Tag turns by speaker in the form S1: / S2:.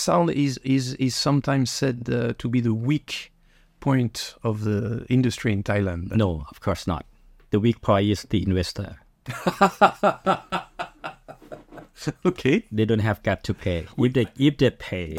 S1: sound is is is sometimes said uh, to be the weak point of the industry in Thailand.
S2: No, of course not. The weak point is the investor.
S1: okay.
S2: They don't have got to pay. If they if they pay,